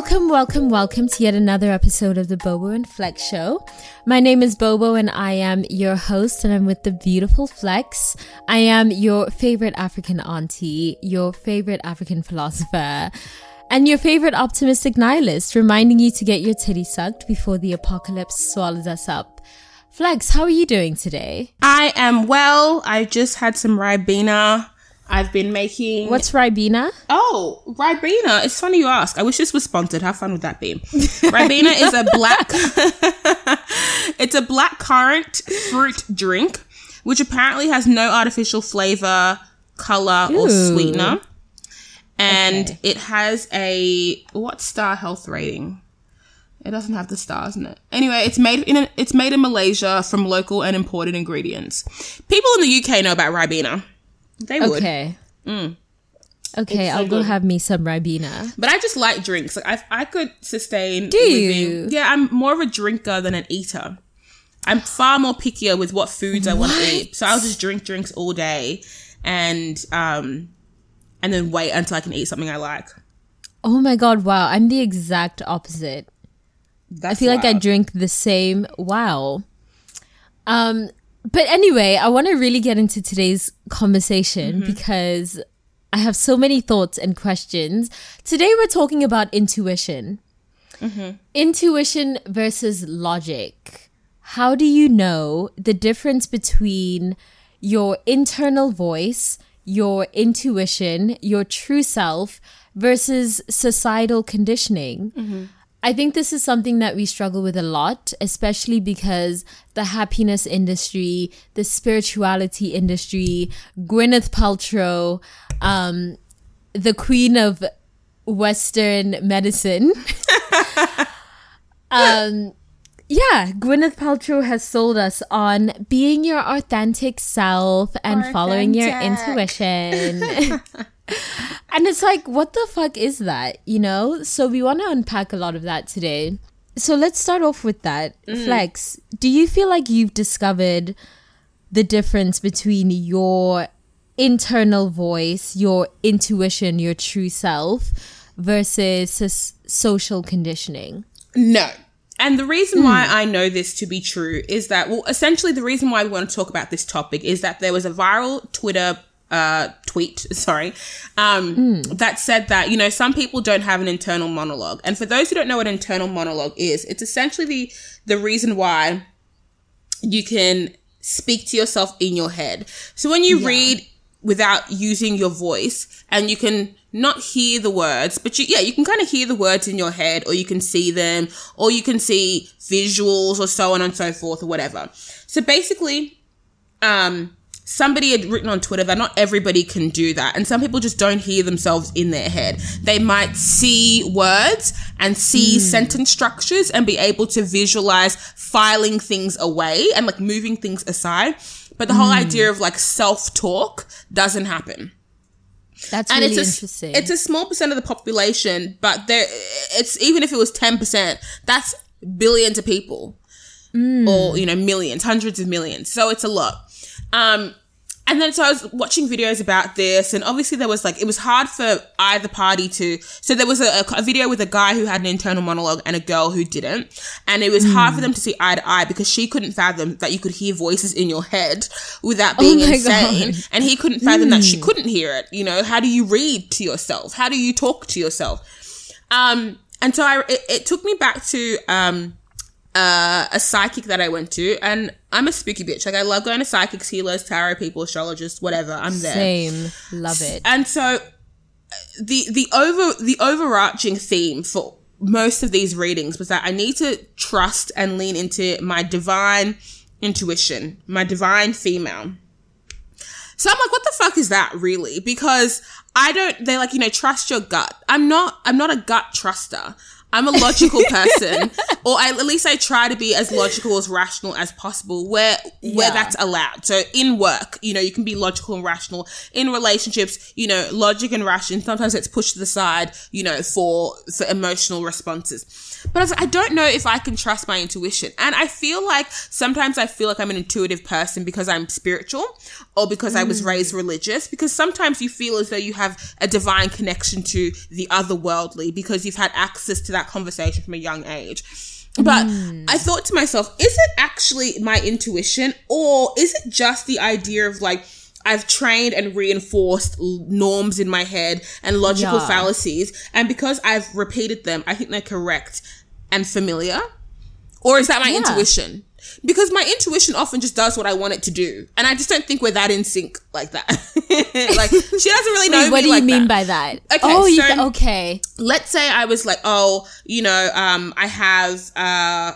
Welcome, welcome, welcome to yet another episode of the Bobo and Flex Show. My name is Bobo and I am your host, and I'm with the beautiful Flex. I am your favorite African auntie, your favorite African philosopher, and your favorite optimistic nihilist, reminding you to get your titty sucked before the apocalypse swallows us up. Flex, how are you doing today? I am well. I just had some Ribena. I've been making. What's Ribena? Oh, Ribena. It's funny you ask. I wish this was sponsored. How fun would that be? Ribena is a black. it's a black currant fruit drink, which apparently has no artificial flavor, color, or sweetener, and Okay. it has a what star health rating? It doesn't have the stars in it. Anyway, it's made in a, it's made in Malaysia from local and imported ingredients. People in the UK know about Ribena. They would. Okay. Mm. Okay, so I'll go have me some Ribena. But I just like drinks. Like I, I could sustain. Do you? Yeah, I'm more of a drinker than an eater. I'm far more pickier with what foods I want to eat. So I'll just drink drinks all day, and um, and then wait until I can eat something I like. Oh my god, wow. I'm the exact opposite. That's I feel like I drink the same. Wow. Um, but anyway, I want to really get into today's conversation mm-hmm. because I have so many thoughts and questions. Today, we're talking about intuition. Mm-hmm. Intuition versus logic. How do you know the difference between your internal voice, your intuition, your true self versus societal conditioning? Mm-hmm. I think this is something that we struggle with a lot, especially because the happiness industry, the spirituality industry, Gwyneth Paltrow, um, the queen of Western medicine. um, yeah, Gwyneth Paltrow has sold us on being your authentic self and following your intuition. and it's like, what the fuck is that? You know? So we want to unpack a lot of that today. So let's start off with that. Flex, do you feel like you've discovered the difference between your internal voice, your intuition, your true self versus social conditioning? No. And the reason why I know this to be true is that, well, essentially the reason why we want to talk about this topic is that there was a viral Twitter uh, tweet, sorry, um, that said that, you know, some people don't have an internal monologue. And for those who don't know what internal monologue is, it's essentially the, the reason why you can speak to yourself in your head. So when you read without using your voice and you can not hear the words, but you, yeah, you can kind of hear the words in your head or you can see them or you can see visuals or so on and so forth or whatever. So basically, um, somebody had written on Twitter that not everybody can do that. And some people just don't hear themselves in their head. They might see words and see hmm. sentence structures and be able to visualize filing things away and like moving things aside. But the whole hmm. idea of like self talk doesn't happen That's and really it's a, interesting. it's a small percent of the population, but there it's even if it was ten percent, that's billions of people, hmm. or you know millions, hundreds of millions. So it's a lot. Um, and then so I was watching videos about this, and obviously there was like it was hard for either party to. So there was a, a video with a guy who had an internal monologue and a girl who didn't, and it was hard for them to see eye to eye because she couldn't fathom that you could hear voices in your head without being my insane, God. and he couldn't fathom that she couldn't hear it. You know, how do you read to yourself? How do you talk to yourself? Um, and so I it, it took me back to um uh, a psychic that I went to, and I'm a spooky bitch. Like I love going to psychics, healers, tarot people, astrologists, whatever. I'm there. Same. Love it. And so uh, the the over the overarching theme for most of these readings was that I need to trust and lean into my divine intuition, my divine female. So I'm like, what the fuck is that really? Because I don't, they're like, you know, trust your gut. I'm not, I'm not a gut truster. I'm a logical person, or I, at least I try to be as logical as rational as possible where where Yeah. that's allowed. So in work, you know, you can be logical and rational. In relationships, you know, logic and ration sometimes it's pushed to the side, you know, for for emotional responses. But I, like, I don't know if I can trust my intuition, and I feel like sometimes I feel like I'm an intuitive person because I'm spiritual, or because I was mm. raised religious. Because sometimes you feel as though you have a divine connection to the otherworldly because you've had access to that conversation from a young age. But I hmm. thought to myself, is it actually my intuition or is it just the idea of like, I've trained and reinforced norms in my head and logical Yeah. fallacies, and because I've repeated them, I think they're correct and familiar? Or is that my Yeah. intuition? Because my intuition often just does what I want it to do, and I just don't think we're that in sync like that. like she doesn't really know Wait, what do you like mean that. by that? Okay, oh, so- th- okay. let's say I was like, oh, you know, um, I have uh,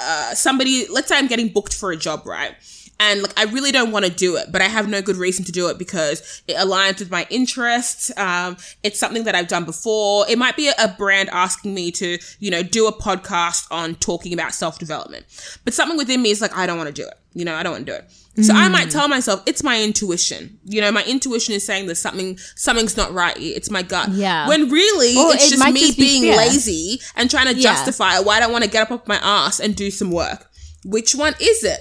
uh, somebody. Let's say I'm getting booked for a job, right? And like, I really don't want to do it, but I have no good reason to do it because it aligns with my interests. Um, it's something that I've done before. It might be a, a brand asking me to, you know, do a podcast on talking about self development, but something within me is like, I don't want to do it. You know, I don't want to do it. So I might tell myself it's my intuition. You know, my intuition is saying that something something's not right. It's my gut. Yeah. When really Or it's it just me just be being fear. lazy and trying to Yeah. justify why I don't want to get up off my ass and do some work. Which one is it?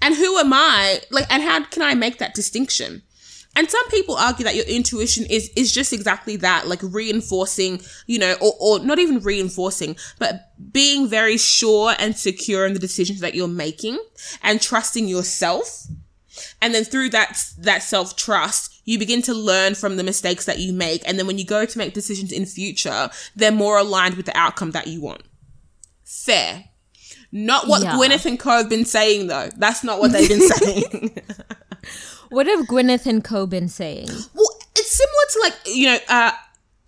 And who am I? Like, and how can I make that distinction? And some people argue that your intuition is is just exactly that, like reinforcing, you know, or, or not even reinforcing, but being very sure and secure in the decisions that you're making and trusting yourself. And then through that that self trust, you begin to learn from the mistakes that you make. And then when you go to make decisions in future, they're more aligned with the outcome that you want. Fair. Not what Yeah. Gwyneth and Co have been saying though. That's not what they've been saying. What have Gwyneth and Co been saying? Well, it's similar to like you know, uh,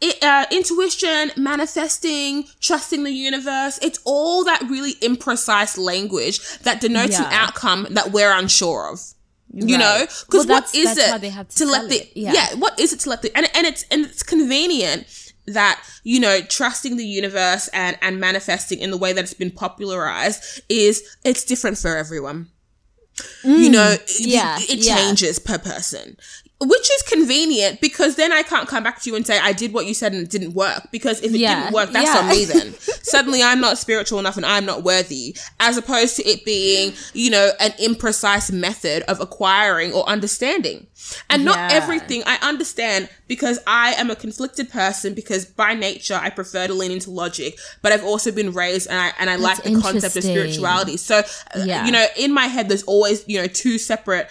it, uh, intuition, manifesting, trusting the universe. It's all that really imprecise language that denotes an outcome that we're unsure of. You Right. know, because what that's- is it how they have to to let sell the it. Yeah. yeah. What is it to let the and and it's and it's convenient that you know trusting the universe and and manifesting in the way that it's been popularized is it's different for everyone you know it- Mm. yeah, it, it yeah. changes per person which is convenient because then i can't come back to you and say i did what you said and it didn't work because if it Yeah, didn't work that's yeah. on me then. Suddenly i'm not spiritual enough and i'm not worthy as opposed to it being you know an imprecise method of acquiring or understanding. And not Yeah. everything i understand because i am a conflicted person because by nature i prefer to lean into logic but i've also been raised and i and i like the concept of spirituality. So uh, you know in my head there's always you know two separate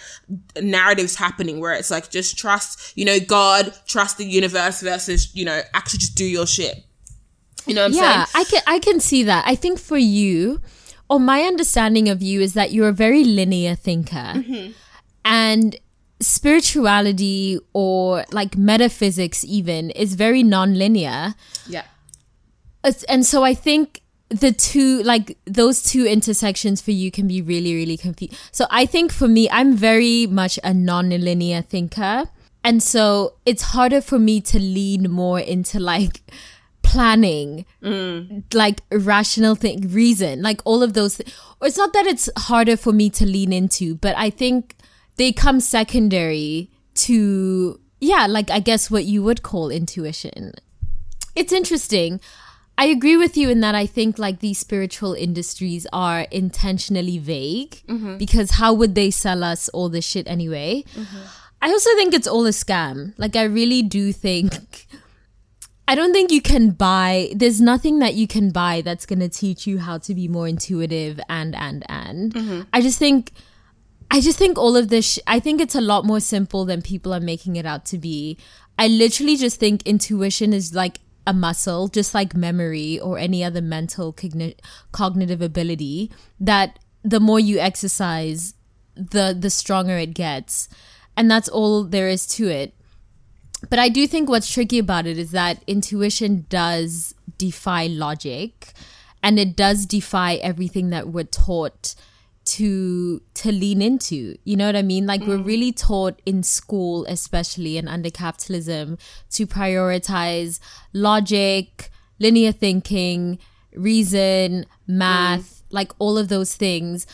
narratives happening where it's like just trust you know god trust the universe versus you know actually just do your shit you know what i'm yeah, saying I can I can see that. I think for you, or my understanding of you is that you're a very linear thinker, Mm-hmm. and spirituality or like metaphysics even is very non-linear. yeah and so I think the two like those two intersections for you can be really really confused. So I think for me I'm very much a non-linear thinker. And so it's harder for me to lean more into like planning, mm. like rational thing, reason, like all of those. Th- or it's not that it's harder for me to lean into, but I think they come secondary to, yeah, like I guess what you would call intuition it's interesting. I agree with you in that I think like these spiritual industries are intentionally vague mm-hmm. because how would they sell us all this shit anyway? Mm-hmm. I also think it's all a scam. Like I really do think I don't think you can buy there's nothing that you can buy that's going to teach you how to be more intuitive and and and. Mm-hmm. I just think I just think all of this, sh- I think it's a lot more simple than people are making it out to be. I literally just think intuition is like a muscle, just like memory or any other mental cogni- cognitive ability, that the more you exercise, the, the stronger it gets. And that's all there is to it. But I do think what's tricky about it is that intuition does defy logic and it does defy everything that we're taught to to lean into you know what i mean? Like mm. we're really taught in school especially and under capitalism to prioritize logic linear thinking reason math mm. like all of those things.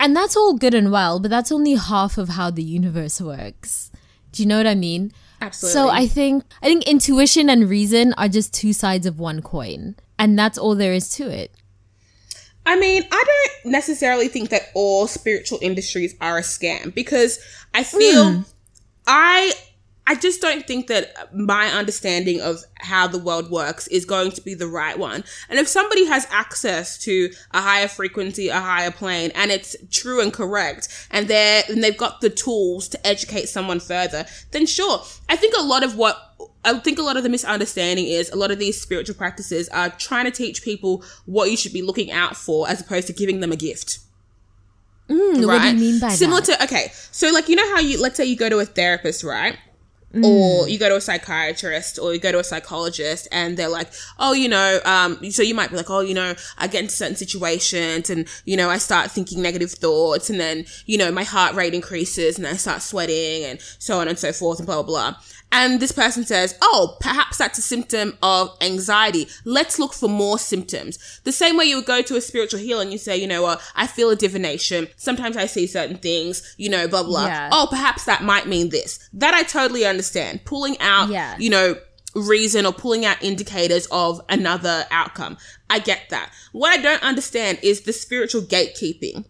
And that's all good and well but that's only half of how the universe works. Do you know what i mean? Absolutely. So i think i think intuition and reason are just two sides of one coin and that's all there is to it I mean, I don't necessarily think that all spiritual industries are a scam because I feel mm. I I just don't think that my understanding of how the world works is going to be the right one. And if somebody has access to a higher frequency, a higher plane, and it's true and correct, and they're and they've got the tools to educate someone further, then sure. I think a lot of what I think a lot of the misunderstanding is a lot of these spiritual practices are trying to teach people what you should be looking out for as opposed to giving them a gift. Mm, right? What do you mean by Similar that? to okay, so like you know how you let's say you go to a therapist, right? Mm. Or you go to a psychiatrist or you go to a psychologist and they're like, oh, you know, um, so you might be like, oh, you know, I get into certain situations and, you know, I start thinking negative thoughts and then, you know, my heart rate increases and I start sweating and so on and so forth and blah, blah, blah. And this person says, oh, perhaps that's a symptom of anxiety. Let's look for more symptoms. The same way you would go to a spiritual healer and you say, you know, well, I feel a divination. Sometimes I see certain things, you know, blah, blah. Yeah. Oh, perhaps that might mean this. That I totally understand. Pulling out, yeah. you know, reason or pulling out indicators of another outcome. I get that. What I don't understand is the spiritual gatekeeping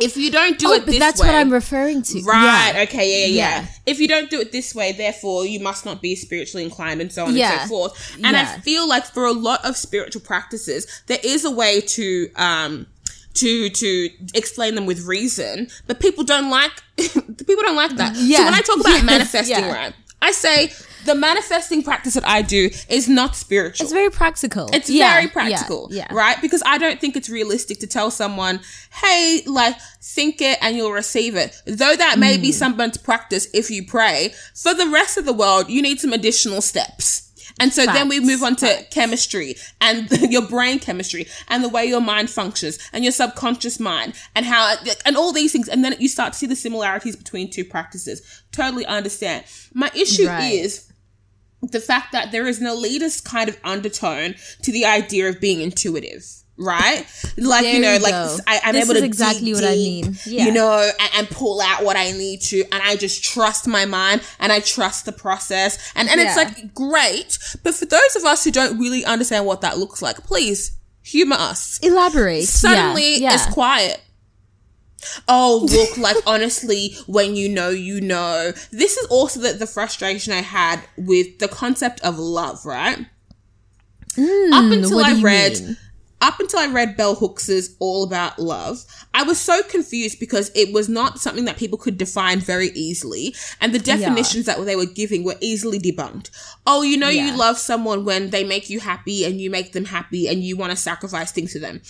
if you don't do oh, it this way. that's way, what I'm referring to. Right. Yeah. Okay. Yeah, yeah, yeah. If you don't do it this way, therefore you must not be spiritually inclined and so on yeah. and so forth. And I feel like for a lot of spiritual practices, there is a way to, um, to to explain them with reason, but people don't like people don't like that. Yeah. So when I talk about manifesting, right, I say the manifesting practice that I do is not spiritual. It's very practical. It's yeah, very practical, yeah, yeah, right? Because I don't think it's realistic to tell someone, "Hey, like think it and you'll receive it." Though that may mm. be someone's practice if you pray. For the rest of the world, you need some additional steps. And so Facts. then we move on to Facts. chemistry and your brain chemistry and the way your mind functions and your subconscious mind and how, and all these things. And then you start to see the similarities between two practices. Totally understand. My issue right. is, the fact that there is an elitist kind of undertone to the idea of being intuitive right? Like there you know, you like I, am able to exactly deep, what I mean. Yeah. You know, and, and, pull out what I need to, and I just trust my mind and I trust the process, and and yeah. it's like great. But for those of us who don't really understand what that looks like, please humor us. Elaborate. Suddenly, yeah. it's quiet. Oh, look, like honestly, when you know, you know. This is also the, the frustration I had with the concept of love, right? Mm, Up until I read mean? Up until I read Bell Hooks's All About Love, I was so confused because it was not something that people could define very easily. And the definitions yeah. that they were giving were easily debunked. Oh, you know, yeah. you love someone when they make you happy and you make them happy and you want to sacrifice things to them.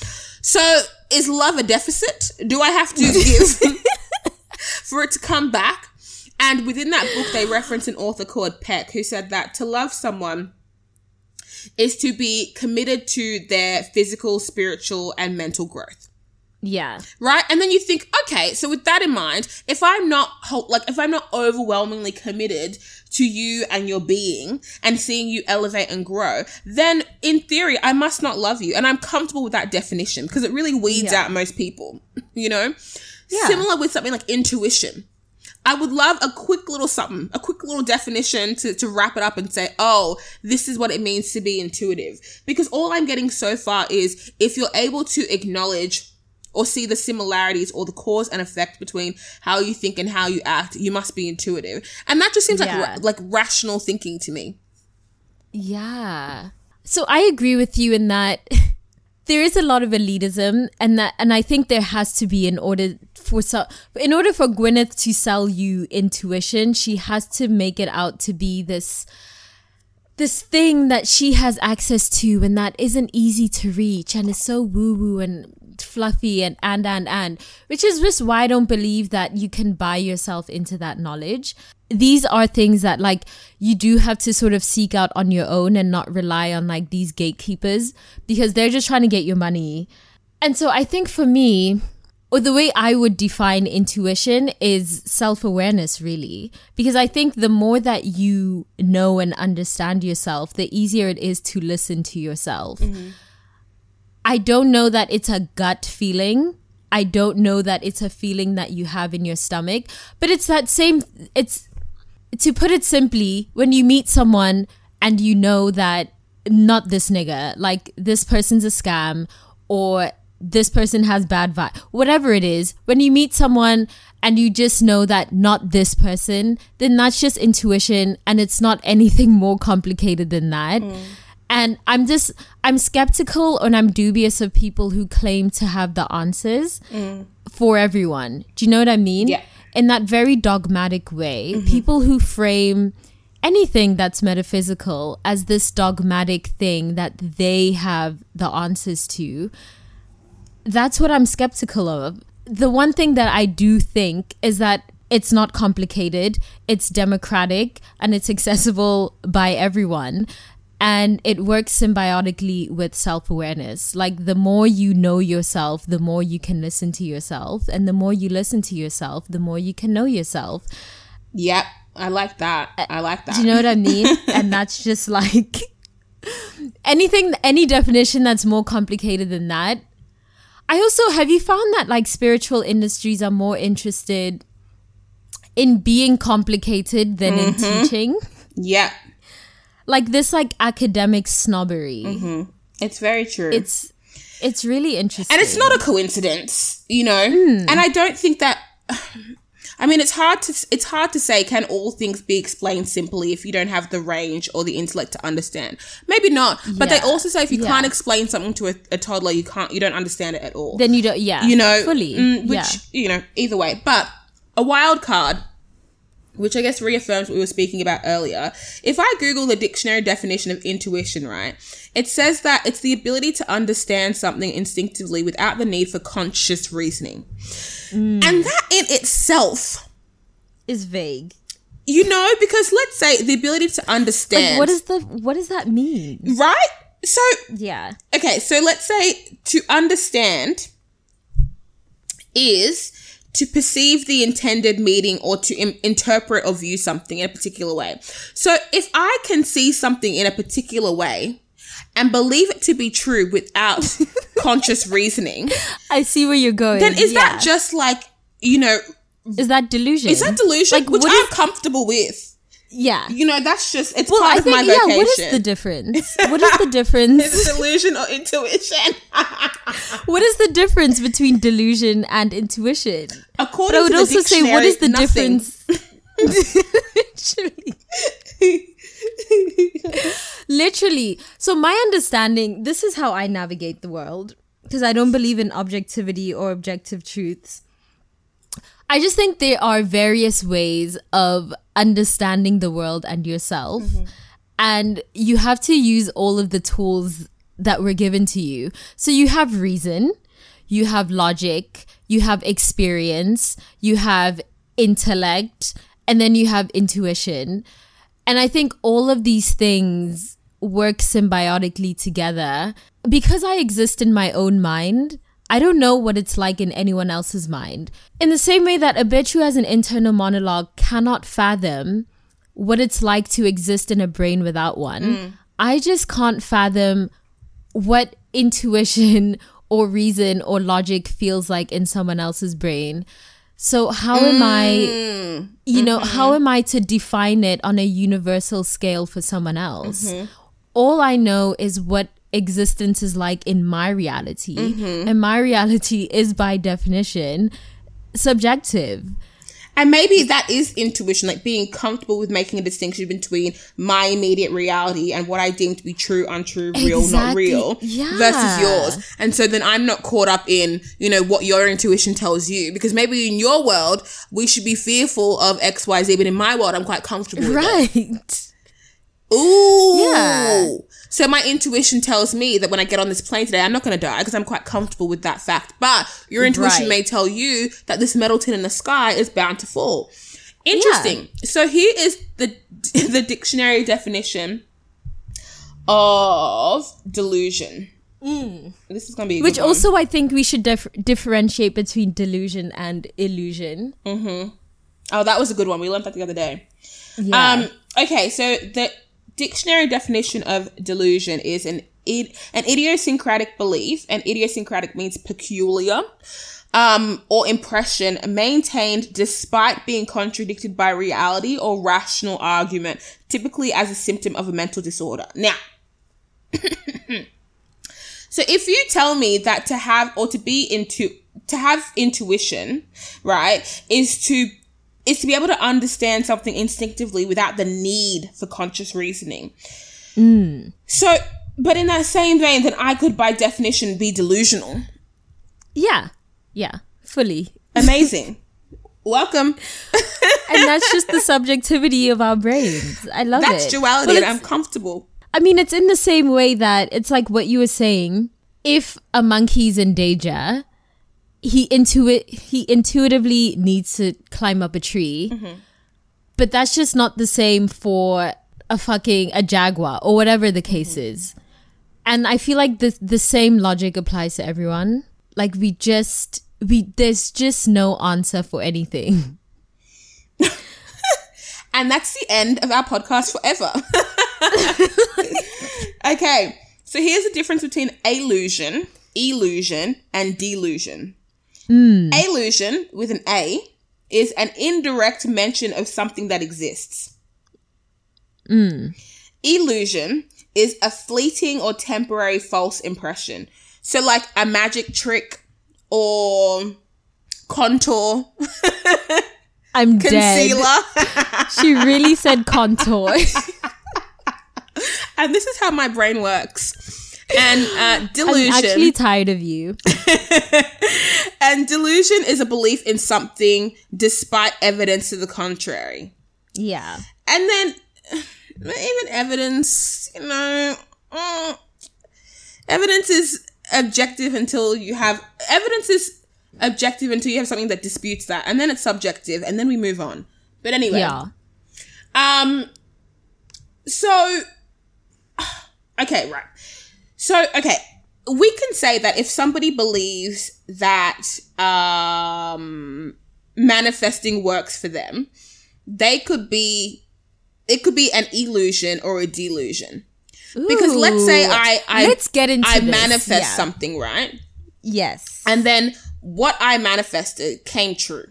So is love a deficit? Do I have to give for it to come back? And within that book, they reference an author called Peck who said that to love someone, is to be committed to their physical, spiritual, and mental growth. Yeah. Right? And then you think, okay, so with that in mind, if I'm not like if I'm not overwhelmingly committed to you and your being and seeing you elevate and grow, then in theory I must not love you. And I'm comfortable with that definition because it really weeds yeah. out most people, you know? Yeah. Similar with something like intuition. I would love a quick little something, a quick little definition to, to wrap it up and say, oh, this is what it means to be intuitive. Because all I'm getting so far is if you're able to acknowledge or see the similarities or the cause and effect between how you think and how you act, you must be intuitive. And that just seems yeah. like ra- like rational thinking to me. Yeah. So I agree with you in that there is a lot of elitism and that and I think there has to be in order for so in order for Gwyneth to sell you intuition, she has to make it out to be this this thing that she has access to and that isn't easy to reach and is so woo woo and fluffy and and and and which is just why I don't believe that you can buy yourself into that knowledge. These are things that like you do have to sort of seek out on your own and not rely on like these gatekeepers because they're just trying to get your money. And so I think for me, or the way I would define intuition is self awareness, really. Because I think the more that you know and understand yourself, the easier it is to listen to yourself. Mm-hmm. I don't know that it's a gut feeling. I don't know that it's a feeling that you have in your stomach, but it's that same, it's, to put it simply, when you meet someone and you know that not this nigga, like this person's a scam or this person has bad vibe, whatever it is, when you meet someone and you just know that not this person, then that's just intuition and it's not anything more complicated than that. Mm. And I'm just, I'm skeptical and I'm dubious of people who claim to have the answers mm. for everyone. Do you know what I mean? Yeah. In that very dogmatic way, mm-hmm. people who frame anything that's metaphysical as this dogmatic thing that they have the answers to that's what I'm skeptical of. The one thing that I do think is that it's not complicated, it's democratic, and it's accessible by everyone. And it works symbiotically with self awareness. Like, the more you know yourself, the more you can listen to yourself. And the more you listen to yourself, the more you can know yourself. Yep. I like that. I like that. Do you know what I mean? and that's just like anything, any definition that's more complicated than that I also have you found that like spiritual industries are more interested in being complicated than mm-hmm. in teaching? Yeah. Like this like academic snobbery. Mm-hmm. It's very true. It's it's really interesting. And it's not a coincidence, you know? Mm. And I don't think that I mean, it's hard to it's hard to say can all things be explained simply if you don't have the range or the intellect to understand. Maybe not, but yeah. they also say if you yeah. can't explain something to a, a, toddler, you can't you don't understand it at all. Then you don't, yeah, you know, fully, mm, which yeah. you know, either way. But a wild card which I guess reaffirms what we were speaking about earlier. If I Google the dictionary definition of intuition, right, it says that it's the ability to understand something instinctively without the need for conscious reasoning. Mm. And that in itself is vague. You know, because let's say the ability to understand. Like what is the what does that mean? Right? So Yeah. Okay, so let's say to understand is to perceive the intended meaning or to Im- interpret or view something in a particular way. So if I can see something in a particular way and believe it to be true without conscious reasoning, I see where you're going. Then is yeah. that just like, you know, is that delusion? Is that delusion? Like, which I'm is- comfortable with. Yeah. You know, that's just, it's well, part I of think, my vocation. Yeah, what is the difference? What is the difference? is it delusion or intuition? what is the difference between delusion and intuition? According but I would also say, what is the nothing. difference? Literally. Literally. So, my understanding, this is how I navigate the world because I don't believe in objectivity or objective truths. I just think there are various ways of understanding the world and yourself. Mm-hmm. And you have to use all of the tools that were given to you. So you have reason, you have logic, you have experience, you have intellect, and then you have intuition. And I think all of these things work symbiotically together. Because I exist in my own mind, I don't know what it's like in anyone else's mind. In the same way that a bitch who has an internal monologue cannot fathom what it's like to exist in a brain without one, mm. I just can't fathom what intuition or reason or logic feels like in someone else's brain. So how mm. am I, mm. you know, mm-hmm. how am I to define it on a universal scale for someone else? Mm-hmm. All I know is what existence is like in my reality. Mm-hmm. And my reality is by definition subjective. And maybe that is intuition, like being comfortable with making a distinction between my immediate reality and what I deem to be true, untrue, real, exactly. not real, yeah. versus yours. And so then I'm not caught up in, you know, what your intuition tells you. Because maybe in your world, we should be fearful of XYZ, but in my world, I'm quite comfortable right. It. Ooh. Yeah. So my intuition tells me that when I get on this plane today, I'm not going to die because I'm quite comfortable with that fact. But your intuition right. may tell you that this metal tin in the sky is bound to fall. Interesting. Yeah. So here is the the dictionary definition of delusion. This is gonna be a Which good one. also I think we should dif- differentiate between delusion and illusion. Oh, that was a good one. We learned that the other day. Yeah. Um, okay, so the dictionary definition of delusion is an id- an idiosyncratic belief, and idiosyncratic means peculiar, um, or impression maintained despite being contradicted by reality or rational argument, typically as a symptom of a mental disorder. Now, so if you tell me that to have or to be into to have intuition, right, is to is to be able to understand something instinctively without the need for conscious reasoning. Mm. So, but in that same vein, then I could, by definition, be delusional. yeah. Yeah. Fully. Amazing. Welcome. And that's just the subjectivity of our brains. I love That's it. duality, Well, and I'm comfortable. I mean, it's in the same way that it's like what you were saying. If a monkey's in danger, he intuit he intuitively needs to climb up a tree. Mm-hmm. But that's just not the same for a fucking a jaguar or whatever the mm-hmm. case is. And I feel like the the same logic applies to everyone. Like we just we there's just no answer for anything. And that's the end of our podcast forever. okay, so here's the difference between allusion, illusion, and delusion. Mm. Allusion with an A is an indirect mention of something that exists. Mm. Illusion is a fleeting or temporary false impression. So, like a magic trick or contour, I'm dead. concealer. She really said contour. and this is how my brain works. And uh, I'm delusion actually tired of you. and delusion is a belief in something despite evidence to the contrary. Yeah. And then even evidence, you know, mm, evidence is objective until you have evidence is objective until you have something that disputes that, and then it's subjective, and then we move on. But anyway, Yeah. Um. So. Okay. Right. So okay, we can say that if somebody believes that um manifesting works for them, they could be. It could be an illusion or a delusion. Because let's say I, I Let's get into I this. manifest Yeah. something, right? Yes. And then what I manifested came true.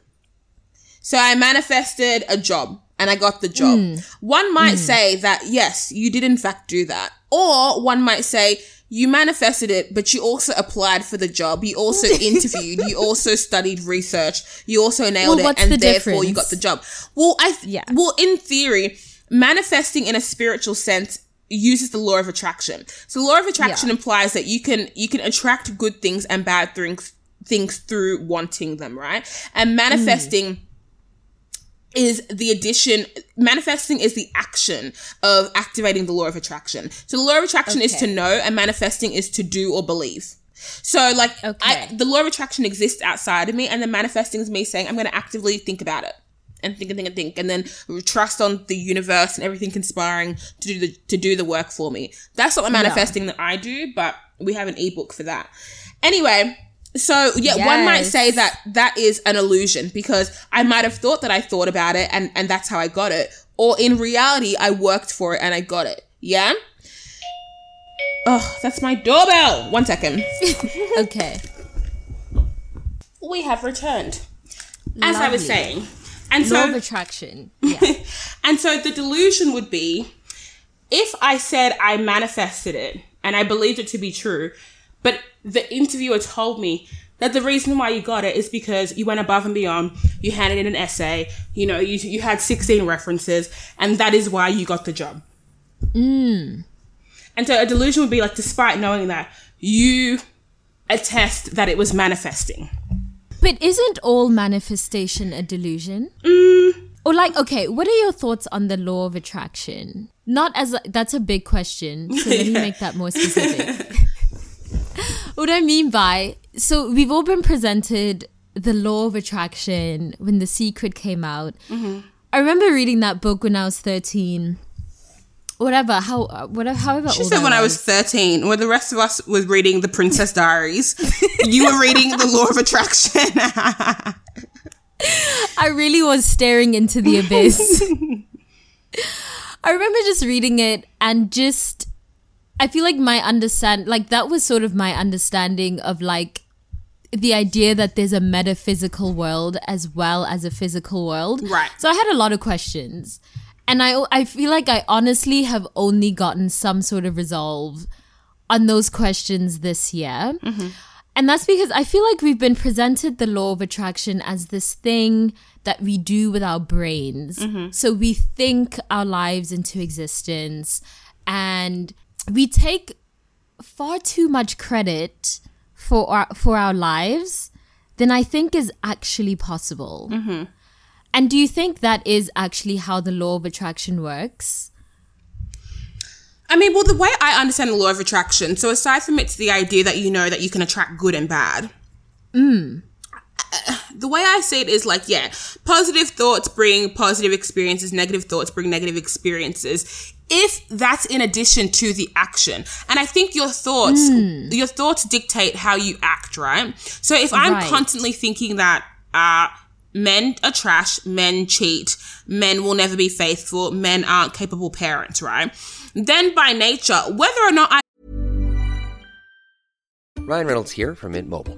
So I manifested a job and I got the job. Hmm. One might say that, yes, you did in fact do that. Or one might say, you manifested it, but you also applied for the job. You also interviewed. You also studied research. You also nailed Well, it, and the therefore you got the job. Well, I th- Yeah. well in theory, manifesting in a spiritual sense uses the law of attraction. So the law of attraction Yeah. implies that you can you can attract good things and bad things things through wanting them, right? And mm. manifesting is the addition manifesting is the action of activating the law of attraction. So the law of attraction is to know and manifesting is to do or believe. So like I, Okay. the law of attraction exists outside of me and the manifesting is me saying I'm going to actively think about it and think and think and think and then trust on the universe and everything conspiring to do the to do the work for me. That's not the manifesting that I do, but we have an ebook for that. Anyway, so yeah, one might say that that is an illusion because I might have thought that I thought about it and and that's how I got it, or in reality I worked for it and I got it. Yeah. Oh, that's my doorbell. One second. Okay. we have returned. As I was saying. And Law so of attraction. Yeah. And so the delusion would be if I said I manifested it and I believed it to be true, but the interviewer told me that the reason why you got it is because you went above and beyond, you handed in an essay, you know, you, you had 16 references, and that is why you got the job. Hmm. And so a delusion would be like, despite knowing that, you attest that it was manifesting. but isn't all manifestation a delusion? Mm. Or like, okay, what are your thoughts on the law of attraction? Not as a, that's a big question. So let me make that more specific. what I mean by so we've all been presented the law of attraction when The Secret came out. Mm-hmm. I remember reading that book when I was thirteen, whatever, how, whatever, however. She said when I was 13, when the rest of us was reading The Princess Diaries, you were reading The Law of Attraction. I really was staring into the abyss. I remember just reading it and just I feel like my understand like that was sort of my understanding of like the idea that there's a metaphysical world as well as a physical world. Right. So I had a lot of questions. And I I feel like I honestly have only gotten some sort of resolve on those questions this year. Mm-hmm. And that's because I feel like we've been presented the law of attraction as this thing that we do with our brains. Mm-hmm. So we think our lives into existence and we take far too much credit for our for our lives than I think is actually possible. Mm-hmm. And do you think that is actually how the law of attraction works? I mean, well, the way I understand the law of attraction, so aside from it's the idea that you know that you can attract good and bad, mm. the way I see it is like, yeah, positive thoughts bring positive experiences, negative thoughts bring negative experiences. If that's in addition to the action, and I think your thoughts, your thoughts dictate how you act, right? So if I'm Right. constantly thinking that, uh, men are trash, men cheat, men will never be faithful, men aren't capable parents, right? Then by nature, whether or not I Ryan Reynolds here from Mint Mobile.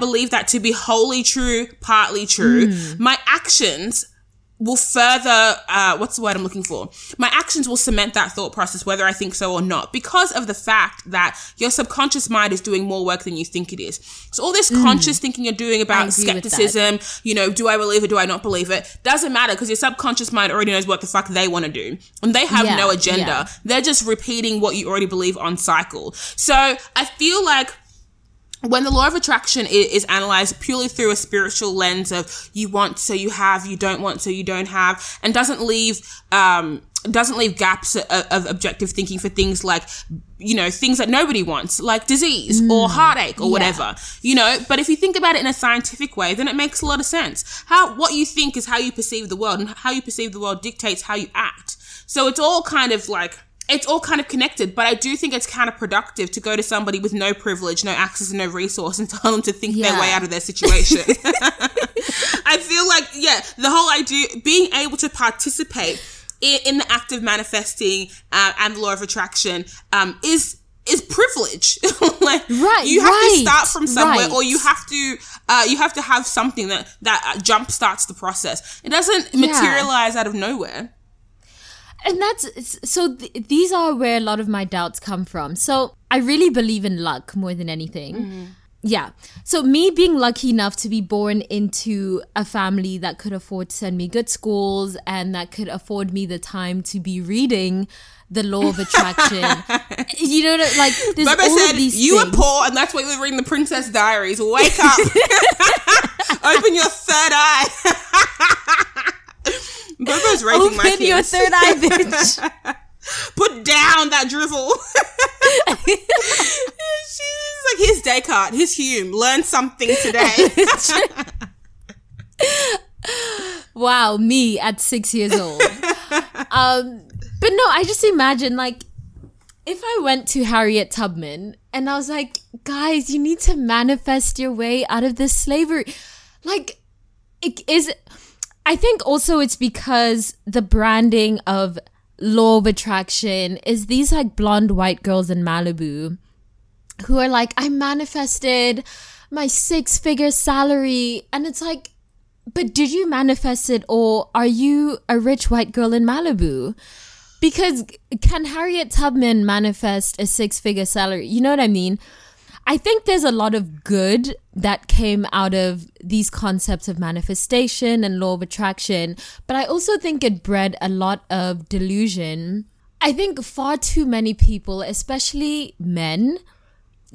believe that to be wholly true, partly true, my actions will further uh, what's the word I'm looking for? My actions will cement that thought process whether I think so or not because of the fact that your subconscious mind is doing more work than you think it is. So all this conscious thinking you're doing about agree with that. skepticism, you know, do I believe it, do I not believe it, doesn't matter because your subconscious mind already knows what the fuck they want to do. And they have Yeah, no agenda. yeah. They're just repeating what you already believe on cycle. So I feel like when the law of attraction is analyzed purely through a spiritual lens of you want so you have you don't want so you don't have and doesn't leave um doesn't leave gaps of, of objective thinking for things like you know things that nobody wants like disease or heartache or whatever you know? But if you think about it in a scientific way then it makes a lot of sense. How what you think is how you perceive the world and how you perceive the world dictates how you act. So it's all kind of like it's all kind of connected, but I do think it's counterproductive to go to somebody with no privilege, no access, and no resource and tell them to think their way out of their situation. I feel like, yeah, the whole idea, being able to participate in, in the act of manifesting uh, and the law of attraction um, is is privilege. like, Right, you have right, to start from somewhere, right. or you have to uh, you have to have something that that uh, jump starts the process. It doesn't materialize out of nowhere. And that's so th- these are where a lot of my doubts come from. So I really believe in luck more than anything. Mm. Yeah. So me being lucky enough to be born into a family that could afford to send me good schools and that could afford me the time to be reading the law of attraction. you know, like there's Baba all said, of these "You things. are poor, and that's why you were reading the Princess Diaries. Wake up, open your third eye." Bobo's raising my Open kids. your third eye, bitch. Put down that drivel. She's like, "Here's Descartes. Here's Hume. Learn something today." wow, me at six years old. um, but no, I just imagine like if I went to Harriet Tubman and I was like, guys, you need to manifest your way out of this slavery. Like, it is. I think also it's because the branding of law of attraction is these like blonde white girls in Malibu who are like, I manifested my six figure salary. And it's like, but did you manifest it or are you a rich white girl in Malibu? Because can Harriet Tubman manifest a six figure salary? You know what I mean? I think there's a lot of good that came out of these concepts of manifestation and law of attraction, but I also think it bred a lot of delusion I think far too many people, especially men,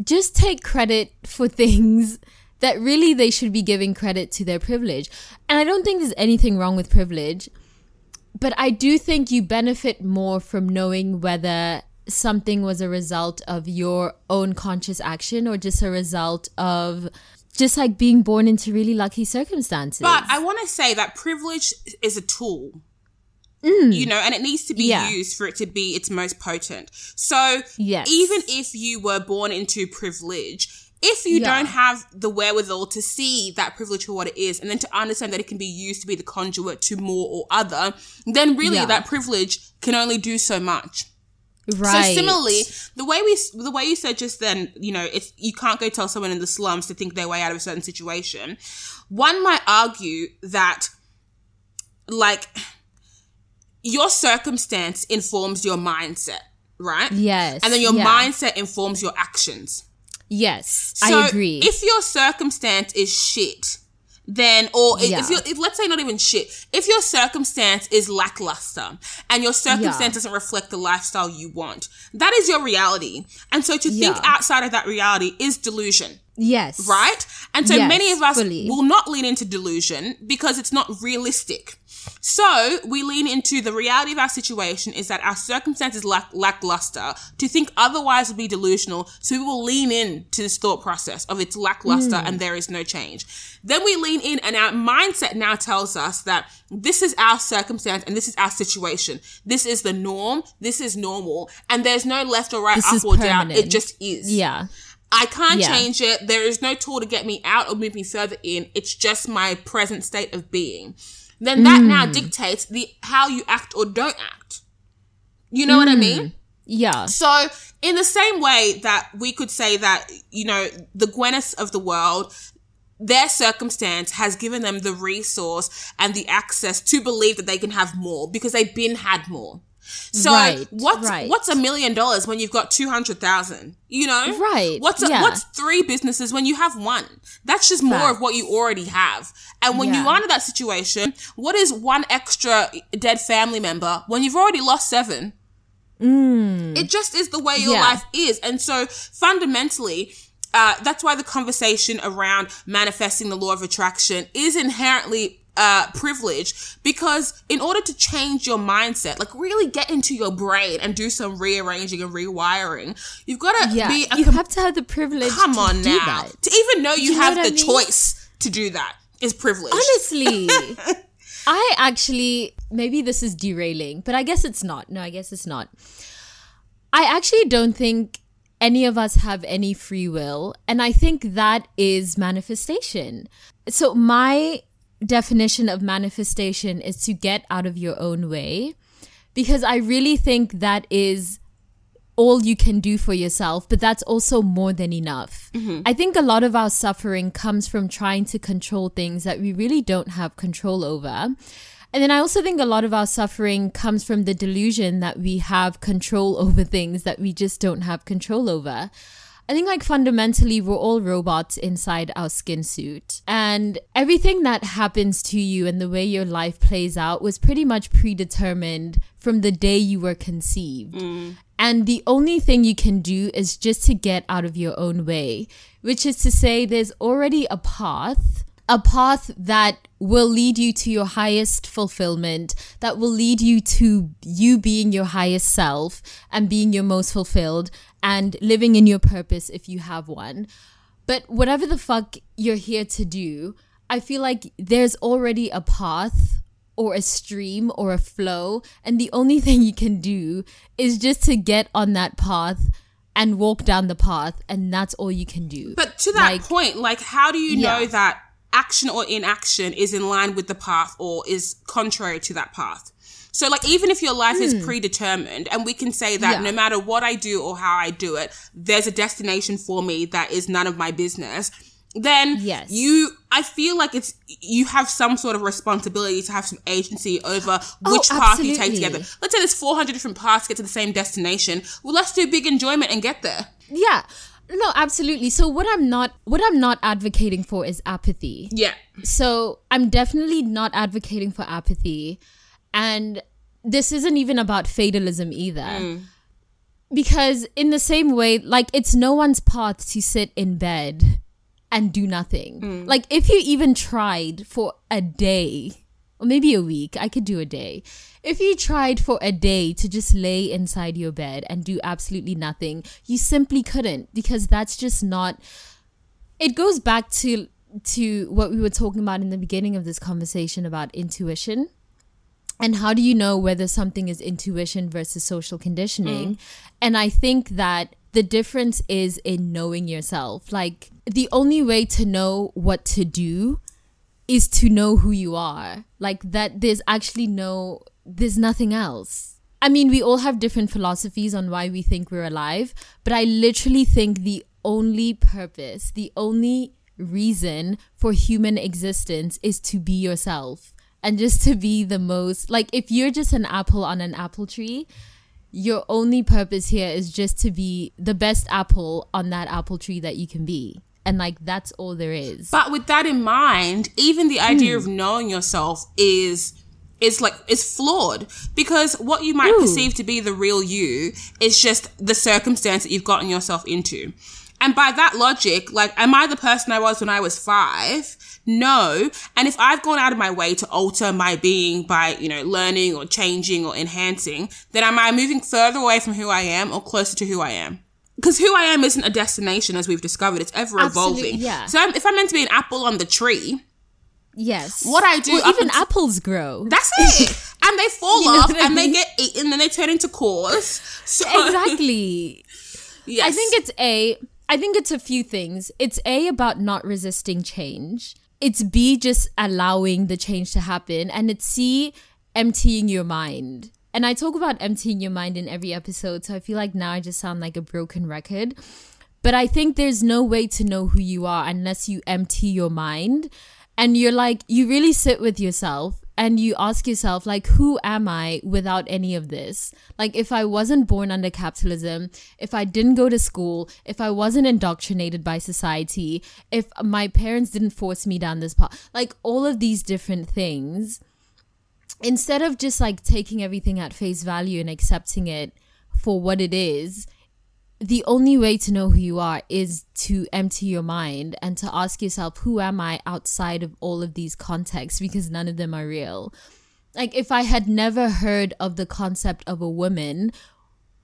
just take credit for things that really they should be giving credit to their privilege. And I don't think there's anything wrong with privilege, but I do think you benefit more from knowing whether something was a result of your own conscious action or just a result of just like being born into really lucky circumstances. But I want to say that privilege is a tool. You know, and it needs to be Mm. Yeah. used for it to be its most potent. So, Yes. even if you were born into privilege, if you Yeah. don't have the wherewithal to see that privilege for what it is, and then to understand that it can be used to be the conduit to more or other, then really Yeah. that privilege can only do so much. Right. So similarly, the way we the way you said just then, you know, it's you can't go tell someone in the slums to think their way out of a certain situation. One might argue that like your circumstance informs your mindset, right? Yes, And then your yeah. mindset informs your actions. Yes, So I agree. If your circumstance is shit, then or if- Yeah. if you if let's say not even shit, if your circumstance is lackluster and your circumstance Yeah. doesn't reflect the lifestyle you want, that is your reality. And so to think outside of that reality is delusion. yes. Right? And so Yes, many of us fully. will not lean into delusion because it's not realistic. So we lean into the reality of our situation is that our circumstances lack lackluster. To think otherwise would be delusional. So we will lean in to this thought process of it's lackluster Hmm. and there is no change. Then we lean in and our mindset now tells us that this is our circumstance and this is our situation. This is the norm. This is normal. And there's no left or right, This up or down. It just is. Yeah. I can't Yeah. change it. There is no tool to get me out or move me further in. It's just my present state of being. Then that Mm. now dictates the how you act or don't act. You know what I mean? Yeah. So, in the same way that we could say that, you know, the Gwyneths of the world, their circumstance has given them the resource and the access to believe that they can have more because they've been had more. So Right, what's right. what's a million dollars when you've got two hundred thousand? You know, Right, What's a, yeah. what's three businesses when you have one? That's just more of what you already have. And when you are in that situation, what is one extra dead family member when you've already lost seven? It just is the way your Yeah. life is. And so fundamentally, uh, that's why the conversation around manifesting the law of attraction is inherently uh, privilege because in order to change your mindset, like really get into your brain and do some rearranging and rewiring, you've got to Yeah. be you com- have to have the privilege come to on do now that. to even know you, you know have what I the mean? choice to do that is privilege. Honestly, I actually maybe this is derailing, but I guess it's not. No, I guess it's not. I actually don't think any of us have any free will, and I think that is manifestation. So my definition of manifestation is to get out of your own way because I really think that is all you can do for yourself, but that's also more than enough. Mm-hmm. I think a lot of our suffering comes from trying to control things that we really don't have control over. And then I also think a lot of our suffering comes from the delusion that we have control over things that we just don't have control over. I think like fundamentally we're all robots inside our skin suit. And everything that happens to you and the way your life plays out was pretty much predetermined from the day you were conceived. Mm. And the only thing you can do is just to get out of your own way, which is to say there's already a path a path that will lead you to your highest fulfillment, that will lead you to you being your highest self and being your most fulfilled and living in your purpose if you have one. But whatever the fuck you're here to do, I feel like there's already a path or a stream or a flow, and the only thing you can do is just to get on that path and walk down the path, and that's all you can do. But to that Like- point, like, how do you know that action or inaction is in line with the path or is contrary to that path? So, like, even if your life is mm. predetermined, and we can say that. Yeah. no matter what I do or how I do it, there's a destination for me that is none of my business. Then Yes. you, I feel like it's you have some sort of responsibility to have some agency over oh, which path you take Oh, together. Let's say there's 400 different paths to get to the same destination. Well, let's do big enjoyment and get there. Yeah. No, absolutely. So what I'm not what I'm not advocating for is apathy. Yeah. So I'm definitely not advocating for apathy. And this isn't even about fatalism either. Mm. Because in the same way, like it's no one's path to sit in bed and do nothing. Mm. Like if you even tried for a day or maybe a week, I could do a day. If you tried for a day to just lay inside your bed and do absolutely nothing, you simply couldn't because that's just not it goes back to to what we were talking about in the beginning of this conversation about intuition and how do you know whether something is intuition versus social conditioning? Mm. And i think that the difference is in knowing yourself. Like the only way to know what to do is to know who you are. Like that there's actually no there's nothing else. I mean we all have different philosophies on why we think we're alive but i literally think the only purpose the only reason for human existence is to be yourself and just to be the most like if you're just an apple on an apple tree your only purpose here is just to be the best apple on that apple tree that you can be and like that's all there is But with that in mind, even the idea hmm. of knowing yourself is is like is flawed because what you might Ooh. perceive to be the real you is just the circumstance that you've gotten yourself into. And by that logic, like, am I the person I was when I was five? No. And if I've gone out of my way to alter my being by, you know, learning or changing or enhancing, then am I moving further away from who I am or closer to who I am? Because who I am isn't a destination, as we've discovered. It's ever evolving. yeah. So I'm, if I'm meant to be an apple on the tree, yes what I do well, even until- apples grow that's it. and they fall You know off and they get eaten and they turn into cores. So, exactly yes. I think it's A, I think it's a few things. It's A about not resisting change. It's B just allowing the change to happen. And it's C emptying your mind. And I talk about emptying your mind in every episode, so I feel like now I just sound like a broken record. But I think there's no way to know who you are unless you empty your mind and you're like, you really sit with yourself and you ask yourself, like, who am I without any of this? Like, if I wasn't born under capitalism, if I didn't go to school, if I wasn't indoctrinated by society, if my parents didn't force me down this path, like, all of these different things, instead of just like taking everything at face value and accepting it for what it is, the only way to know who you are is to empty your mind and to ask yourself, who am I outside of all of these contexts? Because none of them are real. Like, if I had never heard of the concept of a woman,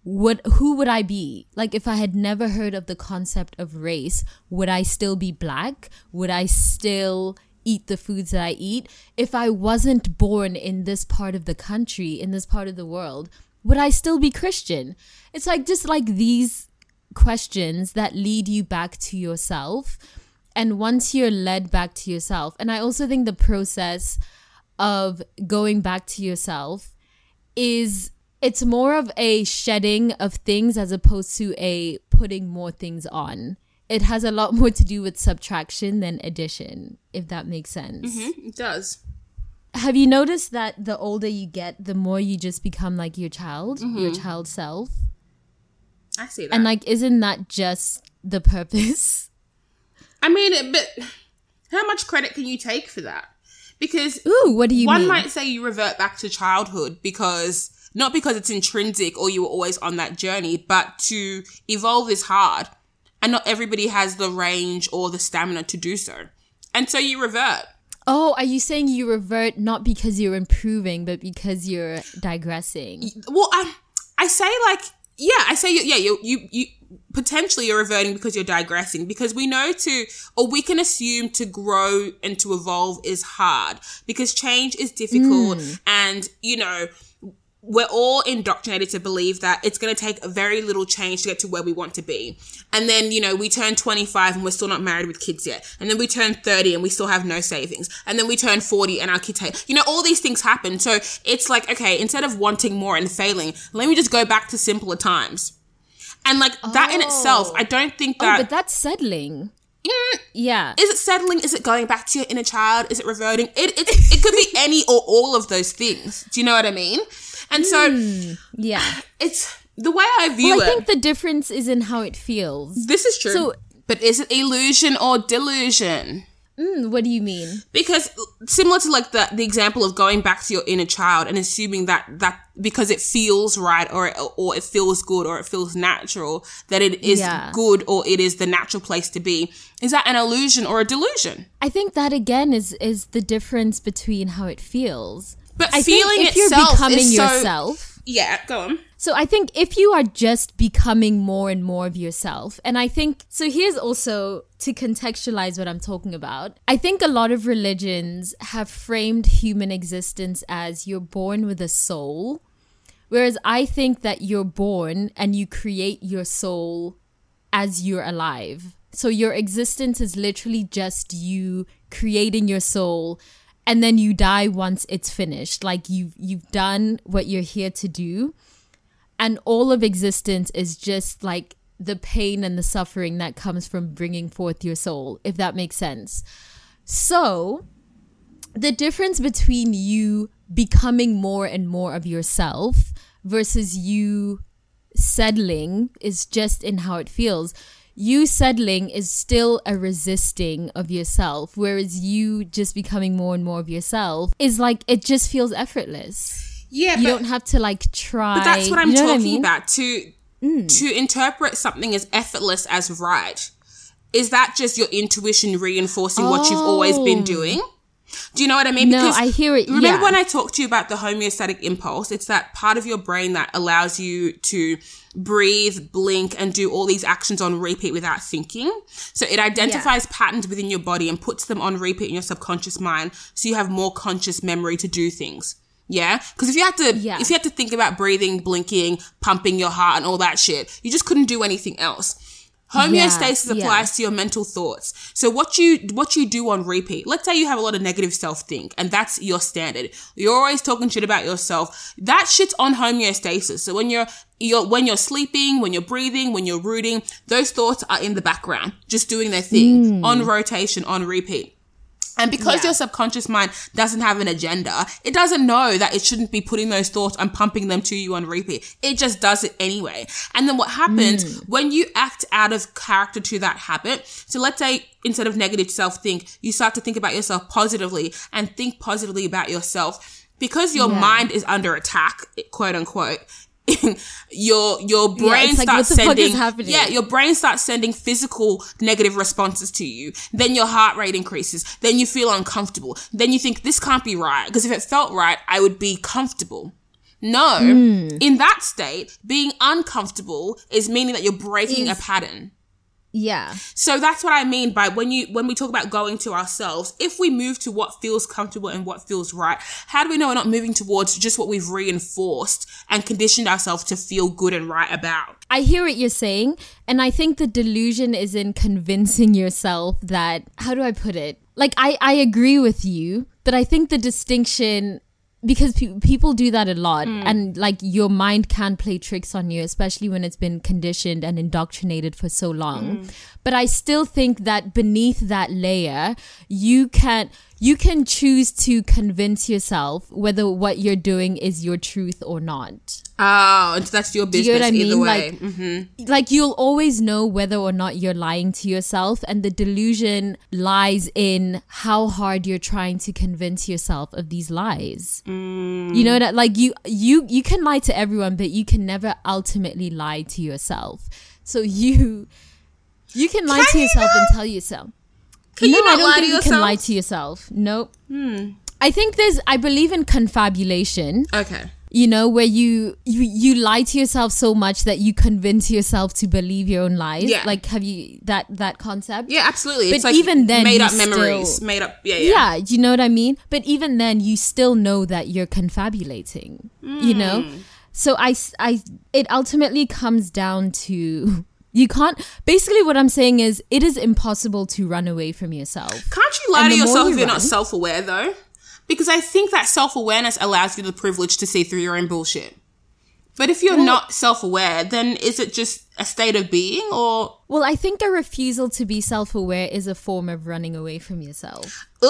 would who would I be? Like, if I had never heard of the concept of race, would I still be black? Would I still eat the foods that I eat? If I wasn't born in this part of the country, in this part of the world, would I still be Christian? It's like just like these questions that lead you back to yourself. And once you're led back to yourself, and I also think the process of going back to yourself is it's more of a shedding of things as opposed to a putting more things on. It has a lot more to do with subtraction than addition, if that makes sense mm-hmm, it does. Have you noticed that the older you get, the more you just become like your child, your mm-hmm. child self? I see that. And like, isn't that just the purpose? I mean, but how much credit can you take for that? Because Ooh, what do you one mean? might say you revert back to childhood because not because it's intrinsic or you were always on that journey, but to evolve is hard, and not everybody has the range or the stamina to do so, and so you revert. Oh, are you saying you revert not because you're improving, but because you're digressing? Well, I I say like yeah, I say yeah, you you you potentially you're reverting because you're digressing because we know to or we can assume to grow and to evolve is hard because change is difficult hmm. and you know we're all indoctrinated to believe that it's going to take very little change to get to where we want to be. And then, you know, we turn 25 and we're still not married with kids yet. And then we turn 30 and we still have no savings. And then we turn 40 and our kids hate, you know, all these things happen. So it's like, okay, instead of wanting more and failing, let me just go back to simpler times. And like that in itself, I don't think Oh, that. but that's settling. Mm, Yeah. is it settling? Is it going back to your inner child? Is it reverting? It, it, it could be any or all of those things. Do you know what I mean? And so Yeah. it's the way I view Well, I it. think the difference is in how it feels. this is true. So- but is it illusion or delusion? Mm, what do you mean? because similar to like the the example of going back to your inner child and assuming that that because it feels right or or it feels good or it feels natural that it is Yeah. good or it is the natural place to be is that an illusion or a delusion I think that again is is the difference between how it feels. But I feeling think if you're becoming is so- yourself, yeah go on So I think if you are just becoming more and more of yourself, and I think, so here's also to contextualize what I'm talking about. I think a lot of religions have framed human existence as you're born with a soul, whereas I think that you're born and you create your soul as you're alive. So your existence is literally just you creating your soul and then you die once it's finished. Like you've you've done what you're here to do and all of existence is just like the pain and the suffering that comes from bringing forth your soul if that makes sense so the difference between you becoming more and more of yourself versus you settling is just in how it feels you settling is still a resisting of yourself whereas you just becoming more and more of yourself is like it just feels effortless yeah you don't have to like try. But that's what I'm you know talking I mean? Mm. about. To to interpret something as effortless as right, is that just your intuition reinforcing what you've always been Oh. doing? Do you know what I mean? No, I hear it, Remember yeah. when I talked to you about the homeostatic impulse? It's that part of your brain that allows you to breathe, blink, and do all these actions on repeat without thinking. So it identifies patterns within your body and puts them on repeat in your subconscious mind, so you have more conscious memory to do things. Yeah, because if you had to, Yeah. if you had to think about breathing, blinking, pumping your heart, and all that shit, you just couldn't do anything else. Homeostasis Yeah, yeah. applies to your mental thoughts. So what you what you do on repeat. Let's say you have a lot of negative self think, and that's your standard. You're always talking shit about yourself. That shit's on homeostasis. So when you're you're when you're sleeping, when you're breathing, when you're rooting, those thoughts are in the background, just doing their thing Hmm. on rotation, on repeat. And because your subconscious mind doesn't have an agenda, it doesn't know that it shouldn't be putting those thoughts and pumping them to you on repeat. It just does it anyway. And then what happens mm. when you act out of character to that habit? So let's say instead of negative self think, you start to think about yourself positively and think positively about yourself. Because your mind is under attack, quote unquote, your your brain like, starts what the fuck is sending yeah your brain starts sending physical negative responses to you. Then your heart rate increases. Then you feel uncomfortable. Then you think this can't be right. Because if it felt right i would be comfortable. No. Hmm. in that state being uncomfortable is meaning that you're breaking a pattern Yeah. so that's what I mean by when you when we talk about going to ourselves, if we move to what feels comfortable and what feels right, how do we know we're not moving towards just what we've reinforced and conditioned ourselves to feel good and right about? I hear what you're saying. And I think the delusion is in convincing yourself that, how do I put it? Like, I, I agree with you, but I think the distinction, because pe- people do that a lot, hmm. and like your mind can play tricks on you, especially when it's been conditioned and indoctrinated for so long. Hmm. But I still think that beneath that layer, you can. You can choose to convince yourself whether what you're doing is your truth or not. Oh, that's your business. Do you get what I either mean? way. Like- hmm like you'll always know whether or not you're lying to yourself and the delusion lies in how hard you're trying to convince yourself of these lies you know that like you you you can lie to everyone but you can never ultimately lie to yourself so you you can lie to you yourself and tell yourself Can no you not i don't lie think to you can lie to yourself nope hmm. i think there's i believe in confabulation Okay. you know where you you you lie to yourself so much that you convince yourself to believe your own lies Yeah. like have you that that concept Yeah, absolutely. But it's like even then, made up memories, still- made up. Yeah, yeah. yeah you know what i mean but even then you still know that you're confabulating you know hmm. So I I it ultimately comes down to you can't basically what i'm saying is it is impossible to run away from yourself Can't you lie And to yourself you if you're not self-aware though? Because I think that self-awareness allows you the privilege to see through your own bullshit. But if you're not self-aware, then is it just a state of being or well i think a refusal to be self-aware is a form of running away from yourself Ooh!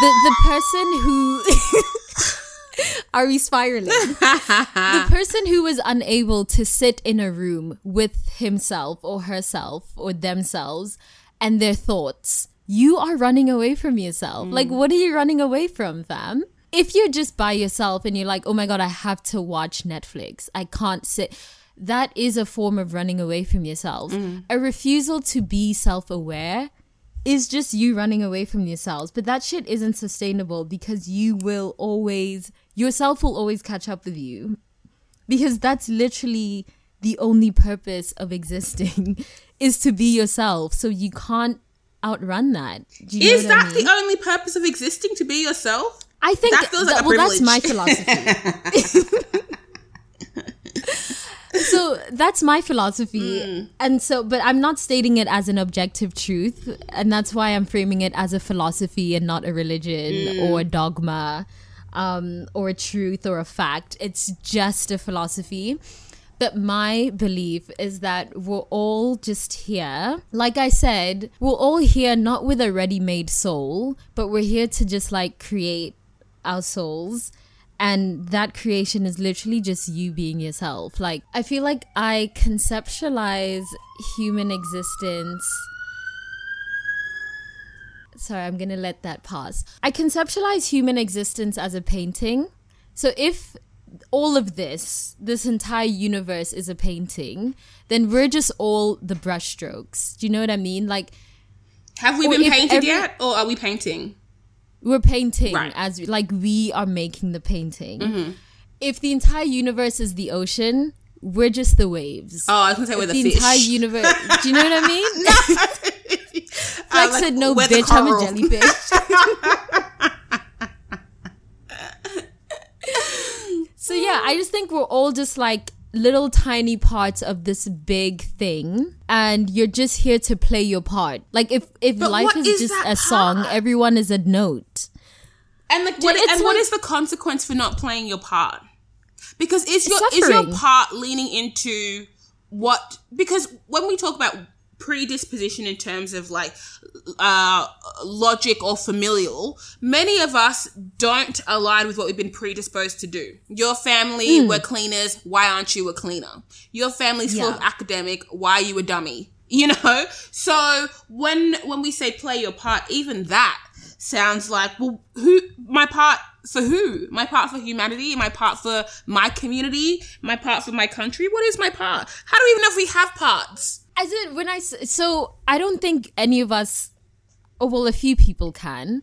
the the person who are we spiraling the person who was unable to sit in a room with himself or herself or themselves and their thoughts you are running away from yourself. Like, mm. what are you running away from, fam? If you're just by yourself and you're like, oh my God, I have to watch Netflix, I can't sit. That is a form of running away from yourself. Mm. A refusal to be self aware is just you running away from yourselves. But that shit isn't sustainable because you will always, yourself will always catch up with you. Because that's literally the only purpose of existing is to be yourself. So you can't outrun that. Is what I that mean? the only purpose of existing to be yourself? I think That feels like that- a well, that's my philosophy. so that's my philosophy, Hmm. and so, but I'm not stating it as an objective truth, and that's why I'm framing it as a philosophy and not a religion Hmm. or a dogma, um, or a truth or a fact. It's just a philosophy. But my belief is that we're all just here. Like I said, we're all here not with a ready made soul, but we're here to just like create our souls. And that creation is literally just you being yourself. Like, I feel like I conceptualize human existence. Sorry, I'm gonna let that pass. I conceptualize human existence as a painting. So if all of this, this entire universe is a painting, then we're just all the brushstrokes. Do you know what I mean? Like Have we been painted every- yet, or are we painting? we're painting Right. as like we are making the painting. Mm-hmm. If the entire universe is the ocean, we're just the waves. Oh, I was gonna say we're If the, the fish. entire universe. Do you know what I mean? Flex like, said, "No, bitch, I'm a coral." jellyfish." so yeah, I just think we're all just like little tiny parts of this big thing, and you're just here to play your part. Like if if But life what is is just a song, part? everyone is a note. And like, what, and what like- is the consequence for not playing your part? Because is your is your part leaning into what? Because when we talk about predisposition in terms of like uh logic or familial many of us don't align with what we've been predisposed to do. Your family Hmm. were cleaners. Why aren't you a cleaner? Your family's full of academic. Why are you a dummy? You know? So when when we say play your part even that sounds like well who my part for who? My part for humanity? My part for my community? My part for my country? What is my part? How do we even know if we have parts As in, when I so I don't think any of us, or well, a few people can,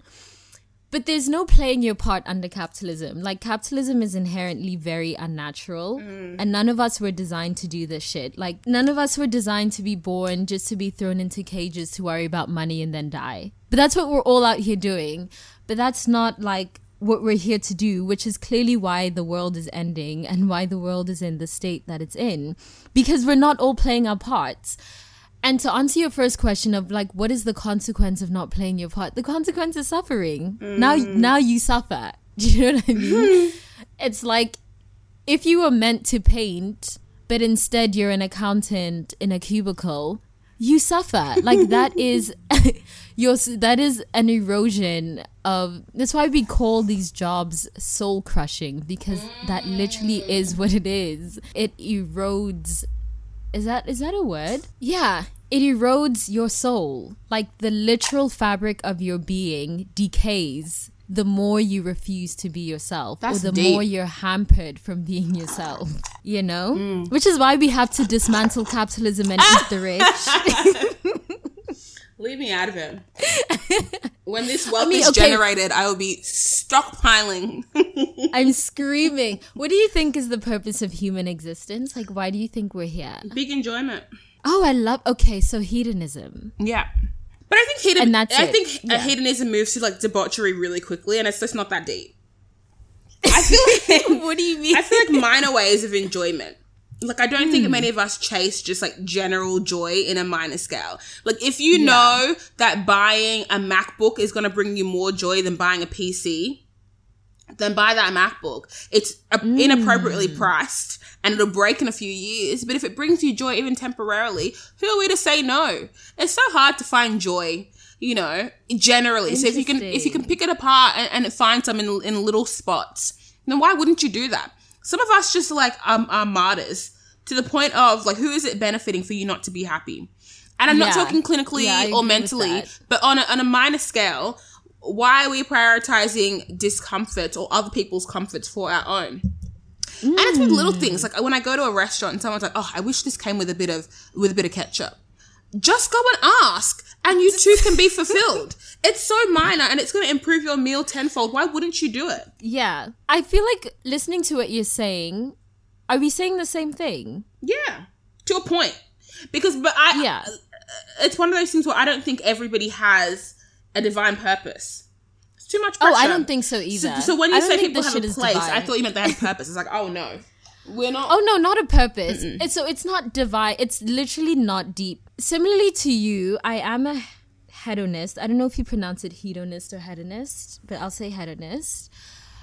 but there's no playing your part under capitalism. Like capitalism is inherently very unnatural, mm. and none of us were designed to do this shit. Like none of us were designed to be born just to be thrown into cages to worry about money and then die. But that's what we're all out here doing. But that's not like what we're here to do, which is clearly why the world is ending and why the world is in the state that it's in. Because we're not all playing our parts. And to answer your first question of like what is the consequence of not playing your part? The consequence is suffering. Now mm. now you suffer. Do you know what I mean? it's like if you were meant to paint, but instead you're an accountant in a cubicle, you suffer. Like that is your that is an erosion of that's why we call these jobs soul crushing because that literally is what it is. It erodes is that is that a word? Yeah. It erodes your soul. Like the literal fabric of your being decays the more you refuse to be yourself That's or the deep. more you're hampered from being yourself. You know? Mm. Which is why we have to dismantle capitalism and eat the rich. Leave me out of it. when this wealth mean, is okay. generated, I will be stockpiling. I'm screaming. What do you think is the purpose of human existence? Like why do you think we're here? Big enjoyment. Oh, I love Okay, so hedonism. Yeah. But I think hedon- And that's I it. think uh, Yeah. hedonism moves to like debauchery really quickly, and it's just not that deep. I feel like what do you mean? I feel like minor ways of enjoyment. Like I don't Hmm. think many of us chase just like general joy in a minor scale. Like if you know that buying a MacBook is going to bring you more joy than buying a PC, then buy that MacBook. It's Hmm. inappropriately priced and it'll break in a few years, but if it brings you joy even temporarily, who are we to say no? It's so hard to find joy, you know, generally. So if you can if you can pick it apart and, and find some in, in little spots, then why wouldn't you do that? Some of us just like um, are martyrs to the point of like who is it benefiting for you not to be happy? And I'm not talking clinically Yeah, or mentally, but on a, on a minor scale, why are we prioritizing discomfort or other people's comforts for our own? And it's with little things like when I go to a restaurant and someone's like, "Oh, I wish this came with a bit of with a bit of ketchup." Just go and ask, and you too can be fulfilled. It's so minor, and it's going to improve your meal tenfold. Why wouldn't you do it? Yeah. I feel like listening to what you're saying, are we saying the same thing? Yeah, to a point. Because, but I, Yeah. Uh, it's one of those things where I don't think everybody has a divine purpose. It's too much pressure. Oh. I don't think so either. So, so when you say people have a place, I thought you meant they had a purpose. It's like, oh no, we're not. Oh no, not a purpose. It's so it's not divine. It's literally not deep. Similarly to you, I am a hedonist. I don't know if you pronounce it hedonist or hedonist, but I'll say hedonist.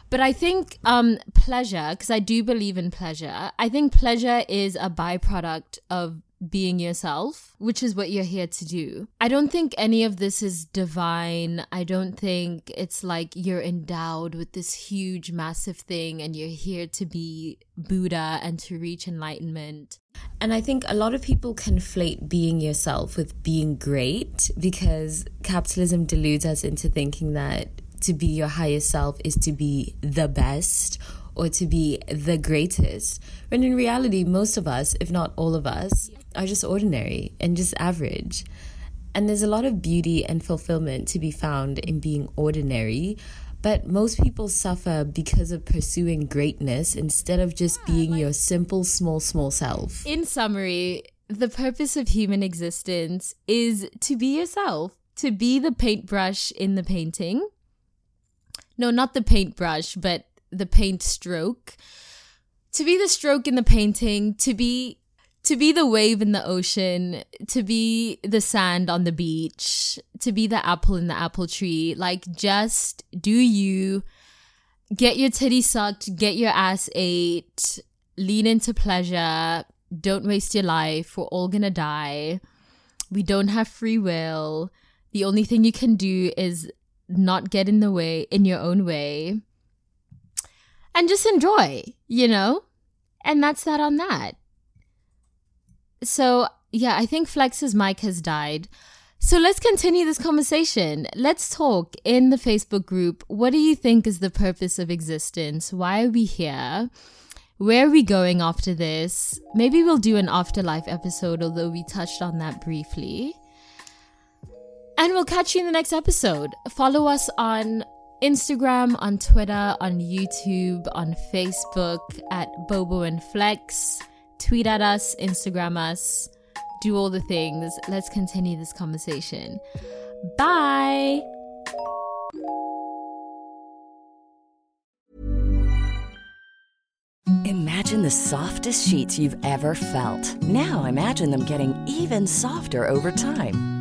But I think um pleasure, because I do believe in pleasure. I think pleasure is a byproduct of being yourself, which is what you're here to do. I don't think any of this is divine. I don't think it's like you're endowed with this huge, massive thing and you're here to be Buddha and to reach enlightenment. And I think a lot of people conflate being yourself with being great because capitalism deludes us into thinking that to be your highest self is to be the best or to be the greatest. When in reality, most of us, if not all of us, are just ordinary and just average. And there's a lot of beauty and fulfillment to be found in being ordinary. But most people suffer because of pursuing greatness instead of just being your simple, small, small self. In summary, the purpose of human existence is to be yourself, to be the paintbrush in the painting. No, not the paintbrush, but the paint stroke. To be the stroke in the painting, to be to be the wave in the ocean, to be the sand on the beach, to be the apple in the apple tree. Like just do you get your titty sucked, get your ass ate, lean into pleasure, don't waste your life. We're all gonna die. We don't have free will. The only thing you can do is not get in the way, in your own way, and just enjoy, you know? And that's that on that. So, yeah, I think Flex's mic has died. So let's continue this conversation. Let's talk in the Facebook group. What do you think is the purpose of existence? Why are we here? Where are we going after this? Maybe we'll do an afterlife episode, although we touched on that briefly. And we'll catch you in the next episode. Follow us on Instagram, on Twitter, on YouTube, on Facebook at Bobo and Flex. Tweet at us, Instagram us, do all the things. Let's continue this conversation. Bye. Imagine the softest sheets you've ever felt. Now imagine them getting even softer over time.